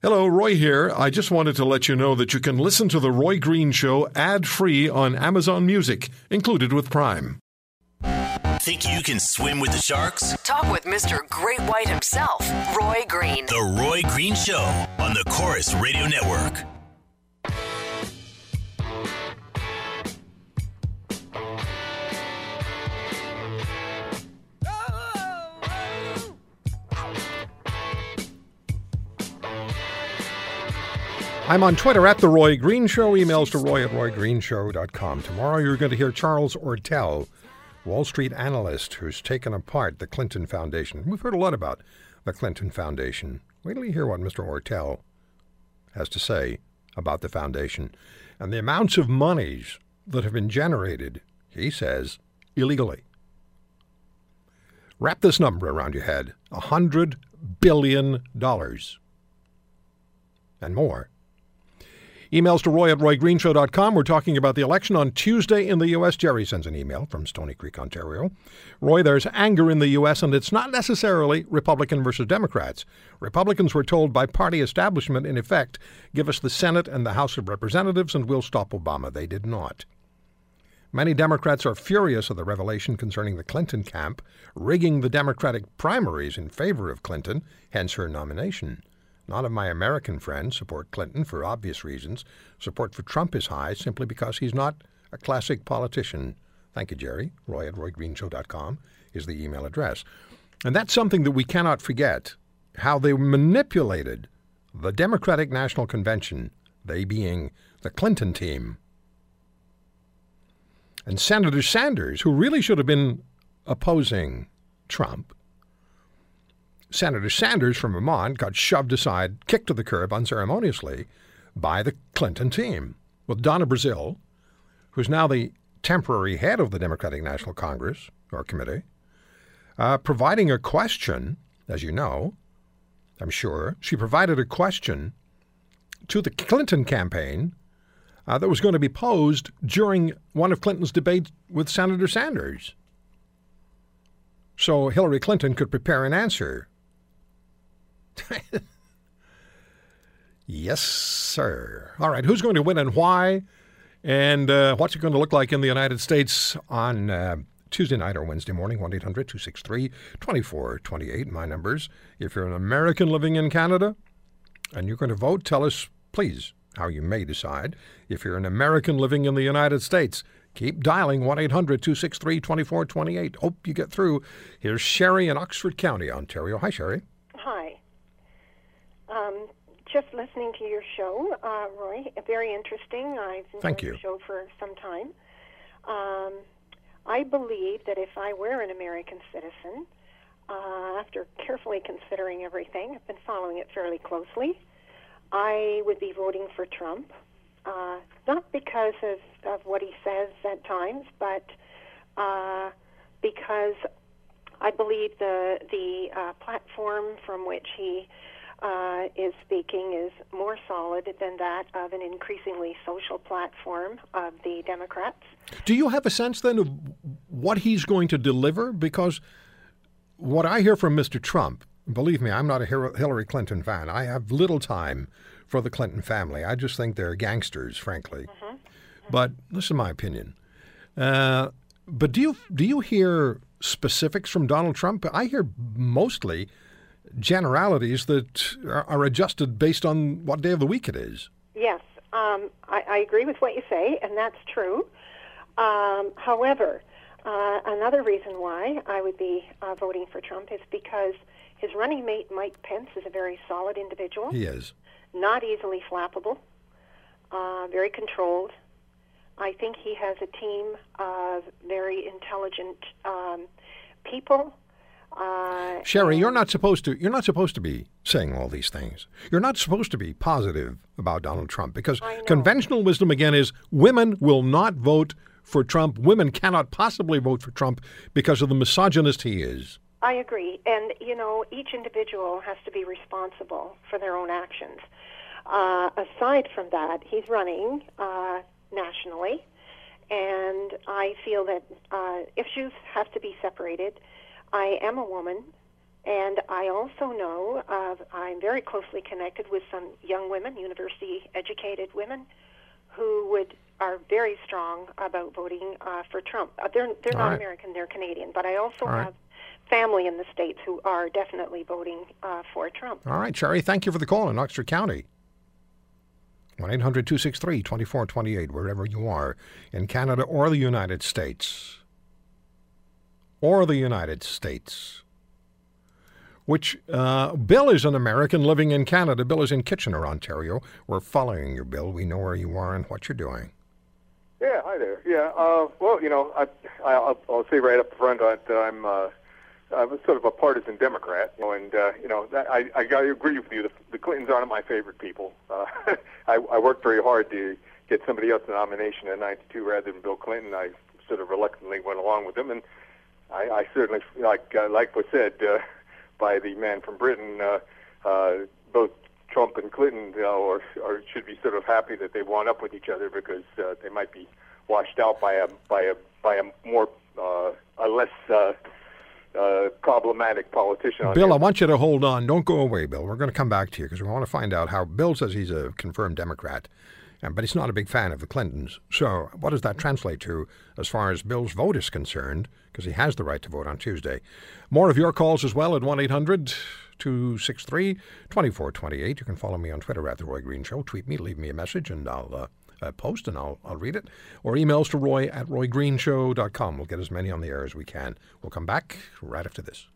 Hello, Roy here. I just wanted to let you know that you can listen to The Roy Green Show ad free on Amazon Music, included with Prime. Think you can swim with the sharks? Talk with Mr. Great White himself, Roy Green. The Roy Green Show on the Corus Radio Network. I'm on Twitter at The Roy Green Show. Emails to roy at roygreenshow.com. Tomorrow you're going to hear Charles Ortel, Wall Street analyst who's taken apart the Clinton Foundation. We've heard a lot about the Clinton Foundation. Wait till you hear what Mr. Ortel has to say about the foundation and the amounts of monies that have been generated, he says, illegally. Wrap this number around your head a $100 billion and more. Emails to roy at roygreenshow.com. We're talking about the election on Tuesday in the U.S. Jerry sends an email from Stony Creek, Ontario. Roy, there's anger in the U.S., and it's not necessarily Republican versus Democrats. Republicans were told by party establishment, in effect, give us the Senate and the House of Representatives and we'll stop Obama. They did not. Many Democrats are furious at the revelation concerning the Clinton camp rigging the Democratic primaries in favor of Clinton, hence her nomination. None of my American friends support Clinton for obvious reasons. Support for Trump is high simply because he's not a classic politician. Thank you, Jerry. Roy at roygreenshow.com is the email address. And that's something that we cannot forget how they manipulated the Democratic National Convention, they being the Clinton team. And Senator Sanders, who really should have been opposing Trump, Senator Sanders from Vermont got shoved aside, kicked to the curb unceremoniously by the Clinton team, with Donna Brazile, who's now the temporary head of the Democratic National Congress or Committee, uh, providing a question, as you know, I'm sure, she provided a question to the Clinton campaign uh, that was going to be posed during one of Clinton's debates with Senator Sanders. So Hillary Clinton could prepare an answer yes, sir. All right, who's going to win and why? And uh, what's it going to look like in the United States on uh, Tuesday night or Wednesday morning? 1 800 263 2428. My numbers. If you're an American living in Canada and you're going to vote, tell us, please, how you may decide. If you're an American living in the United States, keep dialing 1 800 263 2428. Hope you get through. Here's Sherry in Oxford County, Ontario. Hi, Sherry. Just listening to your show, uh, Roy. Very interesting. I've Thank you. the show for some time. Um, I believe that if I were an American citizen, uh, after carefully considering everything, I've been following it fairly closely. I would be voting for Trump, uh, not because of, of what he says at times, but uh, because I believe the the uh, platform from which he uh, is speaking is more solid than that of an increasingly social platform of the Democrats. Do you have a sense then of what he's going to deliver? Because what I hear from Mr. Trump, believe me, I'm not a Hillary Clinton fan. I have little time for the Clinton family. I just think they're gangsters, frankly. Mm-hmm. But this is my opinion. Uh, but do you do you hear specifics from Donald Trump? I hear mostly generalities that are, adjusted based on what day of the week it is. Yes, um, I, I agree with what you say, and that's true. Um, however, uh, another reason why I would be uh, voting for Trump is because his running mate, Mike Pence, is a very solid individual, He is. not easily flappable, uh, very controlled. I think he has a team of very intelligent um, people. Uh, Sherry, you're not supposed to. You're not supposed to be saying all these things. You're not supposed to be positive about Donald Trump because conventional wisdom again is women will not vote for Trump. Women cannot possibly vote for Trump because of the misogynist he is. I agree. And, you know, each individual has to be responsible for their own actions. Uh, aside from that, he's running uh, nationally, and I feel that uh, issues have to be separated. I am a woman, And I also know uh, I'm very closely connected with some young women, university educated women, who would are very strong about voting uh, for Trump. Uh, they're they're All not right. American, they're Canadian. But I also All right. have family in the states who are definitely voting uh, for Trump. All right, Sherry, thank you for the call in Oxford County. 1 800 263 2428, wherever you are, in Canada or the United States. Or the United States. Which, uh, Bill is an American living in Canada. Bill is in Kitchener, Ontario. We're following you, Bill. We know where you are and what you're doing. Yeah, hi there. Yeah, uh, well, you know, I, I, I'll, I'll say right up front that I'm, uh, I'm sort of a partisan Democrat, you know, and uh, you know, that, I, I got to agree with you. The, the Clintons aren't my favorite people. Uh, I, I worked very hard to get somebody else the nomination in '92 rather than Bill Clinton. I sort of reluctantly went along with him, and I, I certainly, like uh, like was said uh, by the man from Britain, uh, uh, both Trump and Clinton uh, or, or should be sort of happy that they wound up with each other because uh, they might be washed out by a by a by a more uh, a less uh, uh, problematic politician. Bill, I want you to hold on. Don't go away, Bill. We're going to come back to you because we want to find out how Bill says he's a confirmed Democrat, but he's not a big fan of the Clintons. So, what does that translate to as far as Bill's vote is concerned? Because he has the right to vote on Tuesday. More of your calls as well at 1 800 263 2428. You can follow me on Twitter at The Roy Green Show. Tweet me, leave me a message, and I'll. Uh, uh, post and I'll, I'll read it. Or emails to roy at roygreenshow.com. We'll get as many on the air as we can. We'll come back right after this.